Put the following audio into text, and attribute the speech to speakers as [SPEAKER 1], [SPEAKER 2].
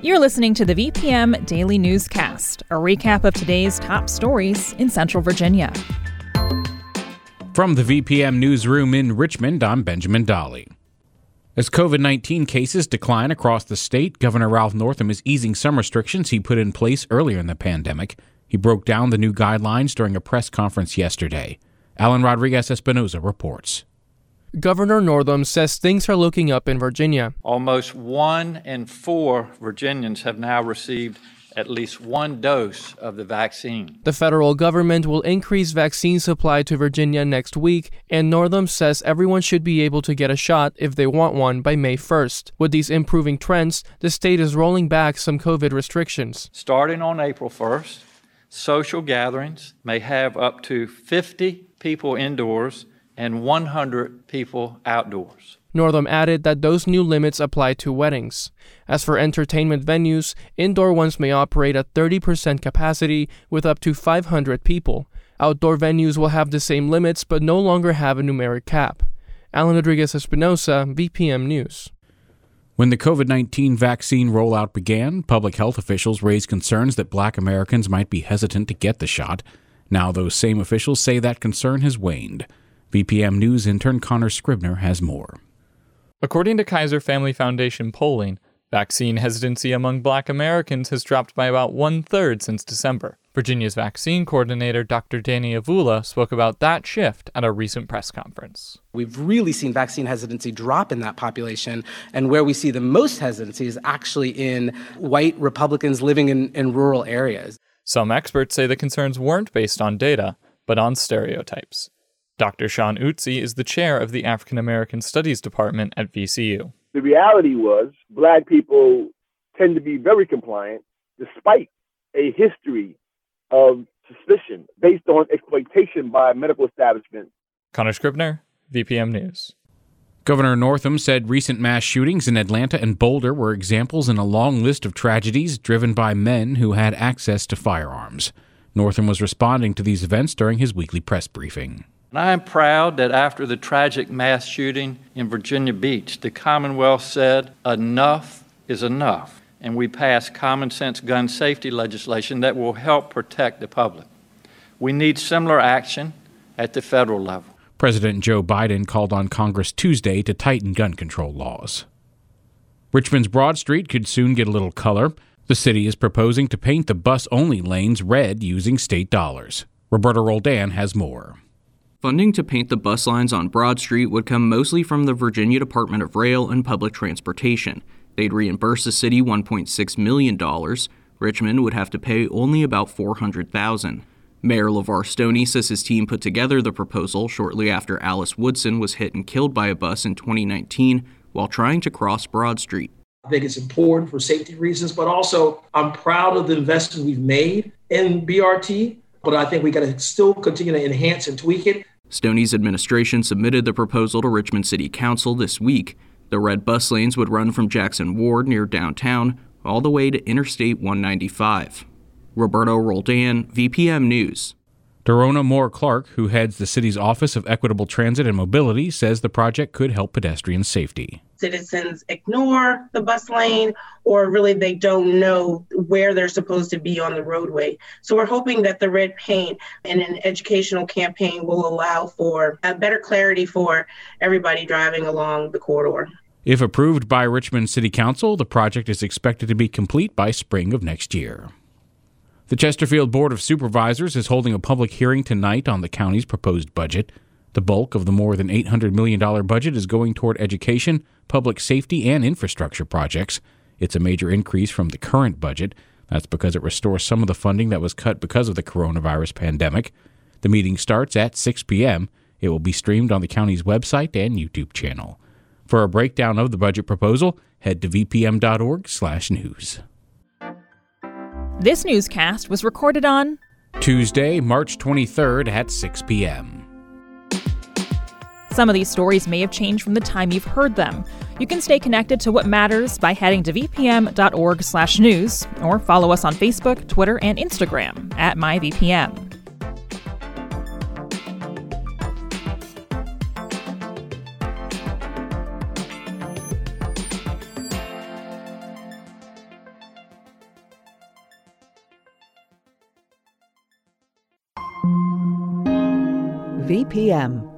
[SPEAKER 1] You're listening to the VPM Daily Newscast, a recap of today's top stories in Central Virginia.
[SPEAKER 2] From the VPM newsroom in Richmond, I'm Benjamin Dolly. As COVID 19 cases decline across the state, Governor Ralph Northam is easing some restrictions he put in place earlier in the pandemic. He broke down the new guidelines during a press conference yesterday. Alan Rodriguez Espinoza reports.
[SPEAKER 3] Governor Northam says things are looking up in Virginia.
[SPEAKER 4] Almost one in four Virginians have now received at least one dose of the vaccine.
[SPEAKER 3] The federal government will increase vaccine supply to Virginia next week, and Northam says everyone should be able to get a shot if they want one by May 1st. With these improving trends, the state is rolling back some COVID restrictions.
[SPEAKER 4] Starting on April 1st, social gatherings may have up to 50 people indoors and 100 people outdoors.
[SPEAKER 3] Northam added that those new limits apply to weddings. As for entertainment venues, indoor ones may operate at 30% capacity with up to 500 people. Outdoor venues will have the same limits but no longer have a numeric cap. Alan Rodriguez Espinoza, VPM News.
[SPEAKER 2] When the COVID 19 vaccine rollout began, public health officials raised concerns that black Americans might be hesitant to get the shot. Now, those same officials say that concern has waned. VPM News intern Connor Scribner has more.
[SPEAKER 5] According to Kaiser Family Foundation polling, vaccine hesitancy among black Americans has dropped by about one third since December. Virginia's vaccine coordinator, Dr. Danny Avula, spoke about that shift at a recent press conference.
[SPEAKER 6] We've really seen vaccine hesitancy drop in that population, and where we see the most hesitancy is actually in white Republicans living in, in rural areas.
[SPEAKER 5] Some experts say the concerns weren't based on data, but on stereotypes. Dr. Shawn Utsey is the chair of the African American Studies Department at VCU.
[SPEAKER 7] The reality was black people tend to be very compliant despite a history of suspicion based on exploitation by medical establishments.
[SPEAKER 5] Connor Scribner, VPM News.
[SPEAKER 2] Governor Northam said recent mass shootings in Atlanta and Boulder were examples in a long list of tragedies driven by men who had access to firearms. Northam was responding to these events during his weekly press briefing.
[SPEAKER 4] And I am proud that after the tragic mass shooting in Virginia Beach, the Commonwealth said enough is enough, and we passed common sense gun safety legislation that will help protect the public. We need similar action at the federal level.
[SPEAKER 2] President Joe Biden called on Congress Tuesday to tighten gun control laws. Richmond's Broad Street could soon get a little color. The city is proposing to paint the bus only lanes red using state dollars. Roberto Roldan has more.
[SPEAKER 8] Funding to paint the bus lines on Broad Street would come mostly from the Virginia Department of Rail and Public Transportation. They'd reimburse the city $1.6 million. Richmond would have to pay only about 400,000. Mayor LeVar Stoney says his team put together the proposal shortly after Alice Woodson was hit and killed by a bus in 2019 while trying to cross Broad Street.
[SPEAKER 9] I think it's important for safety reasons, but also I'm proud of the investment we've made in BRT but I think we got to still continue to enhance and tweak it.
[SPEAKER 8] Stoney's administration submitted the proposal to Richmond City Council this week. The red bus lanes would run from Jackson Ward near downtown all the way to Interstate 195. Roberto Roldan, VPM News.
[SPEAKER 2] Dironna Moore Clarke, who heads the city's Office of Equitable Transit and Mobility, says the project could help pedestrian safety.
[SPEAKER 10] Citizens ignore the bus lane or really they don't know where they're supposed to be on the roadway. So we're hoping that the red paint and an educational campaign will allow for a better clarity for everybody driving along the corridor.
[SPEAKER 2] If approved by Richmond City Council, the project is expected to be complete by spring of next year. The Chesterfield Board of Supervisors is holding a public hearing tonight on the county's proposed budget. The bulk of the more than $800 million budget is going toward education, public safety, and infrastructure projects. It's a major increase from the current budget. That's because it restores some of the funding that was cut because of the coronavirus pandemic. The meeting starts at 6 p.m. It will be streamed on the county's website and YouTube channel. For a breakdown of the budget proposal, head to vpm.org/news.
[SPEAKER 1] This newscast was recorded on
[SPEAKER 2] Tuesday, March 23rd at 6 p.m.
[SPEAKER 1] Some of these stories may have changed from the time you've heard them. You can stay connected to what matters by heading to vpm.org/news or follow us on Facebook, Twitter, and Instagram at myvpm.
[SPEAKER 11] VPM.